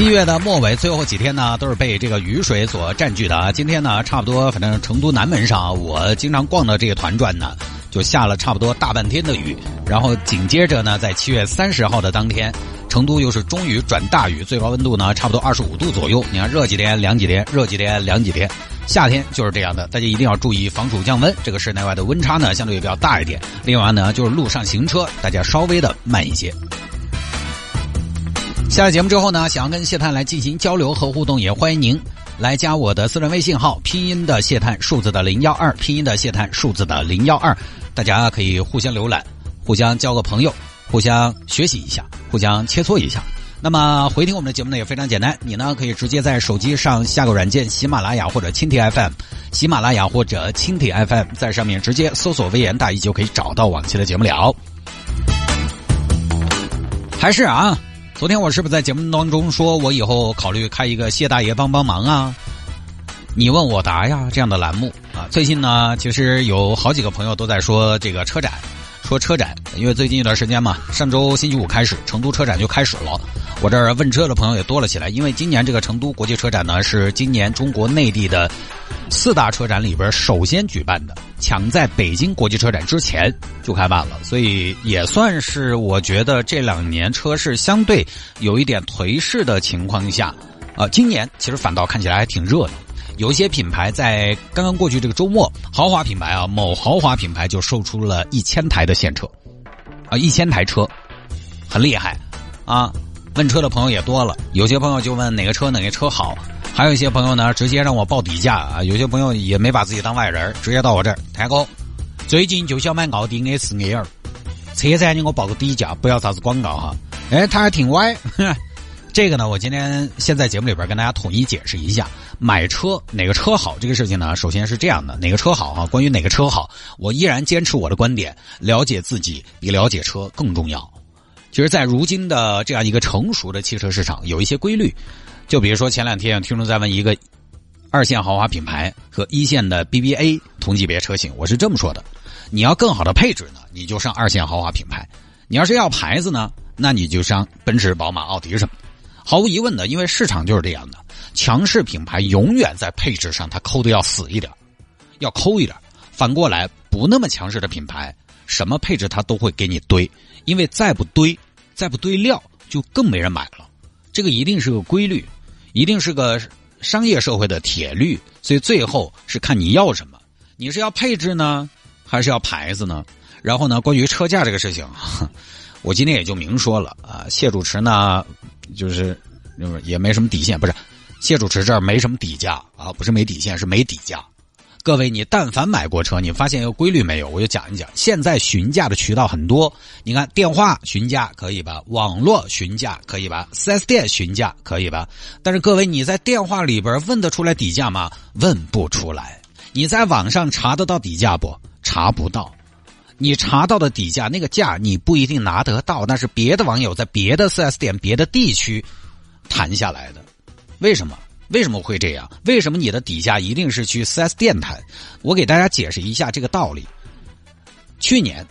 七月的末尾，最后几天呢，都是被这个雨水所占据的啊。今天呢，差不多，反正成都南门上，我经常逛的这个团转呢，就下了差不多大半天的雨。然后紧接着呢，在七月三十号的当天，成都又是中雨转大雨，最高温度呢，差不多二十五度左右。你看，热几天凉几天，热几天凉几天。夏天就是这样的，大家一定要注意防暑降温。这个室内外的温差呢，相对也比较大一点。另外呢，就是路上行车，大家稍微的慢一些。下了节目之后呢，想要跟谢探来进行交流和互动，也欢迎您来加我的私人微信号，拼音的谢探，数字的零幺二，拼音的谢探，数字的零幺二，大家可以互相浏览，互相交个朋友，互相学习一下，互相切磋一下。那么回听我们的节目呢也非常简单，你呢可以直接在手机上下个软件，喜马拉雅或者蜻蜓 FM，喜马拉雅或者蜻蜓 FM，在上面直接搜索“微言大义”就可以找到往期的节目了。还是啊。昨天我是不是在节目当中说，我以后考虑开一个谢大爷帮帮忙啊？你问我答呀，这样的栏目啊。最近呢，其实有好几个朋友都在说这个车展，说车展，因为最近一段时间嘛，上周星期五开始，成都车展就开始了。我这儿问车的朋友也多了起来，因为今年这个成都国际车展呢，是今年中国内地的四大车展里边首先举办的，抢在北京国际车展之前就开办了，所以也算是我觉得这两年车市相对有一点颓势的情况下，呃，今年其实反倒看起来还挺热闹。有些品牌在刚刚过去这个周末，豪华品牌啊，某豪华品牌就售出了一千台的现车，啊，一千台车，很厉害，啊。问车的朋友也多了，有些朋友就问哪个车哪个车好，还有一些朋友呢直接让我报底价啊，有些朋友也没把自己当外人，直接到我这儿，谭哥，最近就想买奥迪 A 四 L，车展你给我报个底价，不要啥子广告哈。哎，他还挺歪，这个呢，我今天先在节目里边跟大家统一解释一下，买车哪个车好这个事情呢，首先是这样的，哪个车好哈？关于哪个车好，我依然坚持我的观点，了解自己比了解车更重要。其实，在如今的这样一个成熟的汽车市场，有一些规律。就比如说，前两天听众在问一个二线豪华品牌和一线的 BBA 同级别车型，我是这么说的：你要更好的配置呢，你就上二线豪华品牌；你要是要牌子呢，那你就上奔驰、宝马、奥迪什么。毫无疑问的，因为市场就是这样的，强势品牌永远在配置上它抠的要死一点，要抠一点。反过来，不那么强势的品牌。什么配置它都会给你堆，因为再不堆，再不堆料，就更没人买了。这个一定是个规律，一定是个商业社会的铁律。所以最后是看你要什么，你是要配置呢，还是要牌子呢？然后呢，关于车价这个事情，我今天也就明说了啊。谢主持呢，就是也没什么底线，不是？谢主持这儿没什么底价啊，不是没底线，是没底价。各位，你但凡买过车，你发现一个规律没有？我就讲一讲。现在询价的渠道很多，你看电话询价可以吧？网络询价可以吧？4S 店询价可以吧？但是各位，你在电话里边问得出来底价吗？问不出来。你在网上查得到底价不？查不到。你查到的底价那个价，你不一定拿得到，那是别的网友在别的 4S 店、别的地区谈下来的。为什么？为什么会这样？为什么你的底价一定是去 4S 店谈？我给大家解释一下这个道理。去年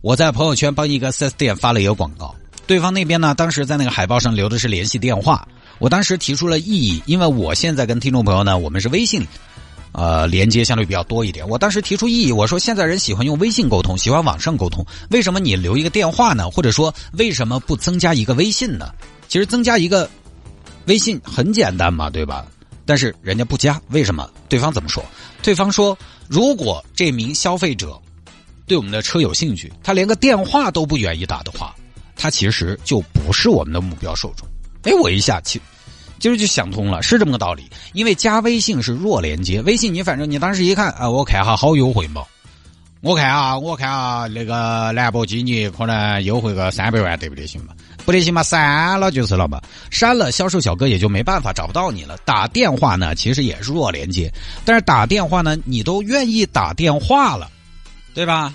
我在朋友圈帮一个 4S 店发了一个广告，对方那边呢，当时在那个海报上留的是联系电话。我当时提出了异议，因为我现在跟听众朋友呢，我们是微信，呃，连接相对比较多一点。我当时提出异议，我说现在人喜欢用微信沟通，喜欢网上沟通，为什么你留一个电话呢？或者说为什么不增加一个微信呢？其实增加一个。微信很简单嘛，对吧？但是人家不加，为什么？对方怎么说？对方说，如果这名消费者对我们的车有兴趣，他连个电话都不愿意打的话，他其实就不是我们的目标受众。哎，我一下其今儿就想通了，是这么个道理。因为加微信是弱连接，微信你反正你当时一看啊，我看哈好优惠嘛，我看啊，我看啊，那个兰博基尼可能优惠个三百万，对不对？行吗？不得行嘛，删了就是了嘛。删了，销售小哥也就没办法找不到你了。打电话呢，其实也是弱连接，但是打电话呢，你都愿意打电话了，对吧？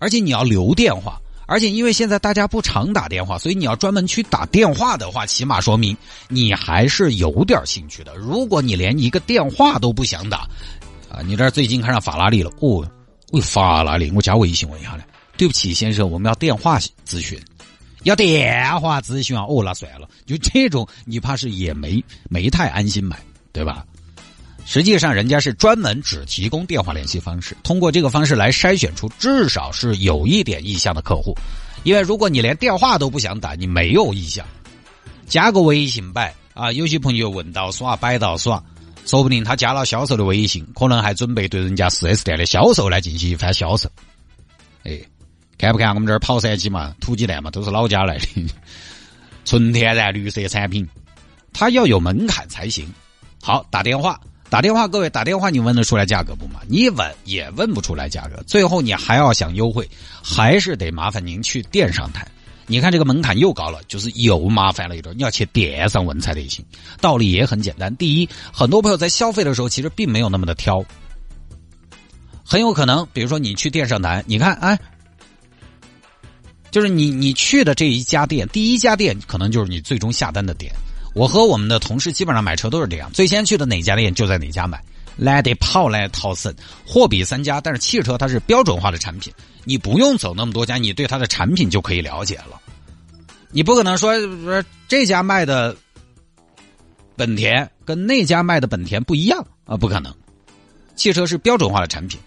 而且你要留电话，而且因为现在大家不常打电话，所以你要专门去打电话的话，起码说明你还是有点兴趣的。如果你连一个电话都不想打，啊，你这最近看上法拉利了？哦，喂，法拉利，我加微信问一下嘞。对不起，先生，我们要电话咨询。要电话咨询啊？哦，那算了，就这种，你怕是也没没太安心买，对吧？实际上，人家是专门只提供电话联系方式，通过这个方式来筛选出至少是有一点意向的客户。因为如果你连电话都不想打，你没有意向，加个微信摆啊。有些朋友问到耍，摆到耍，说不定他加了销售的微信，可能还准备对人家四 S 店的销售来进行一番销售，哎。看不看我们这儿跑山鸡嘛、土鸡蛋嘛，都是老家来的，纯天然绿色产品，它要有门槛才行。好，打电话，打电话，各位打电话，你问得出来价格不嘛？你问也问不出来价格，最后你还要想优惠，还是得麻烦您去店上谈。你看这个门槛又高了，就是又麻烦了一点，你要去店上问才得行。道理也很简单，第一，很多朋友在消费的时候其实并没有那么的挑，很有可能，比如说你去店上谈，你看，哎。就是你你去的这一家店，第一家店可能就是你最终下单的点。我和我们的同事基本上买车都是这样，最先去的哪家店就在哪家买，来得跑来逃生。货比三家，但是汽车它是标准化的产品，你不用走那么多家，你对它的产品就可以了解了。你不可能说说这家卖的本田跟那家卖的本田不一样啊，不可能。汽车是标准化的产品，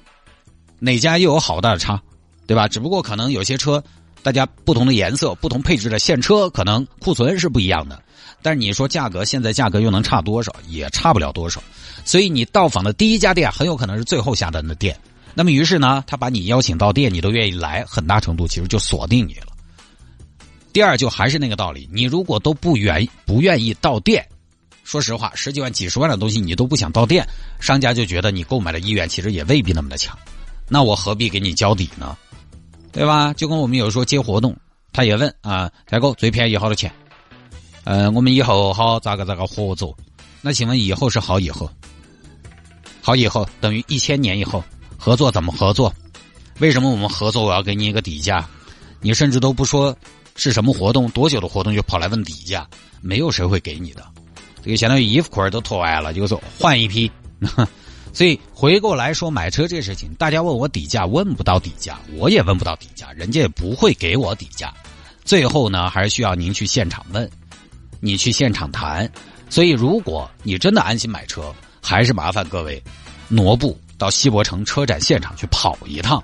哪家又有好大的差，对吧？只不过可能有些车。大家不同的颜色、不同配置的现车，可能库存是不一样的，但是你说价格，现在价格又能差多少？也差不了多少。所以你到访的第一家店，很有可能是最后下单的店。那么于是呢，他把你邀请到店，你都愿意来，很大程度其实就锁定你了。第二，就还是那个道理，你如果都不愿不愿意到店，说实话，十几万、几十万的东西你都不想到店，商家就觉得你购买的意愿其实也未必那么的强。那我何必给你交底呢？对吧？就跟我们有时候接活动，他也问啊，大哥最便宜好多钱？嗯，我们以后好咋个咋个合作？那请问以后是好以后？好以后等于一千年以后合作怎么合作？为什么我们合作我要给你一个底价？你甚至都不说是什么活动，多久的活动就跑来问底价，没有谁会给你的。这个相当于衣服裤儿都脱完了，就说换一批。所以回过来说，买车这事情，大家问我底价，问不到底价，我也问不到底价，人家也不会给我底价。最后呢，还是需要您去现场问，你去现场谈。所以，如果你真的安心买车，还是麻烦各位挪步到西博城车展现场去跑一趟。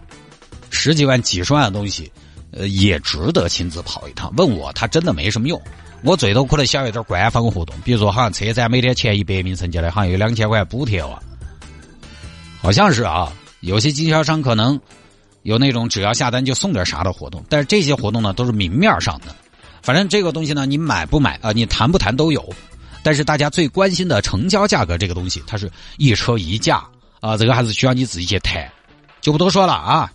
十几万、几十万的东西，呃，也值得亲自跑一趟。问我，它真的没什么用。我最多可能想一点官方活动，比如说好像车展每天前一百名成交的，好像有两千块补贴哇。好像是啊，有些经销商可能有那种只要下单就送点啥的活动，但是这些活动呢都是明面上的。反正这个东西呢，你买不买啊，你谈不谈都有。但是大家最关心的成交价格这个东西，它是一车一价啊，这个还是需要你自己去谈，就不多说了啊。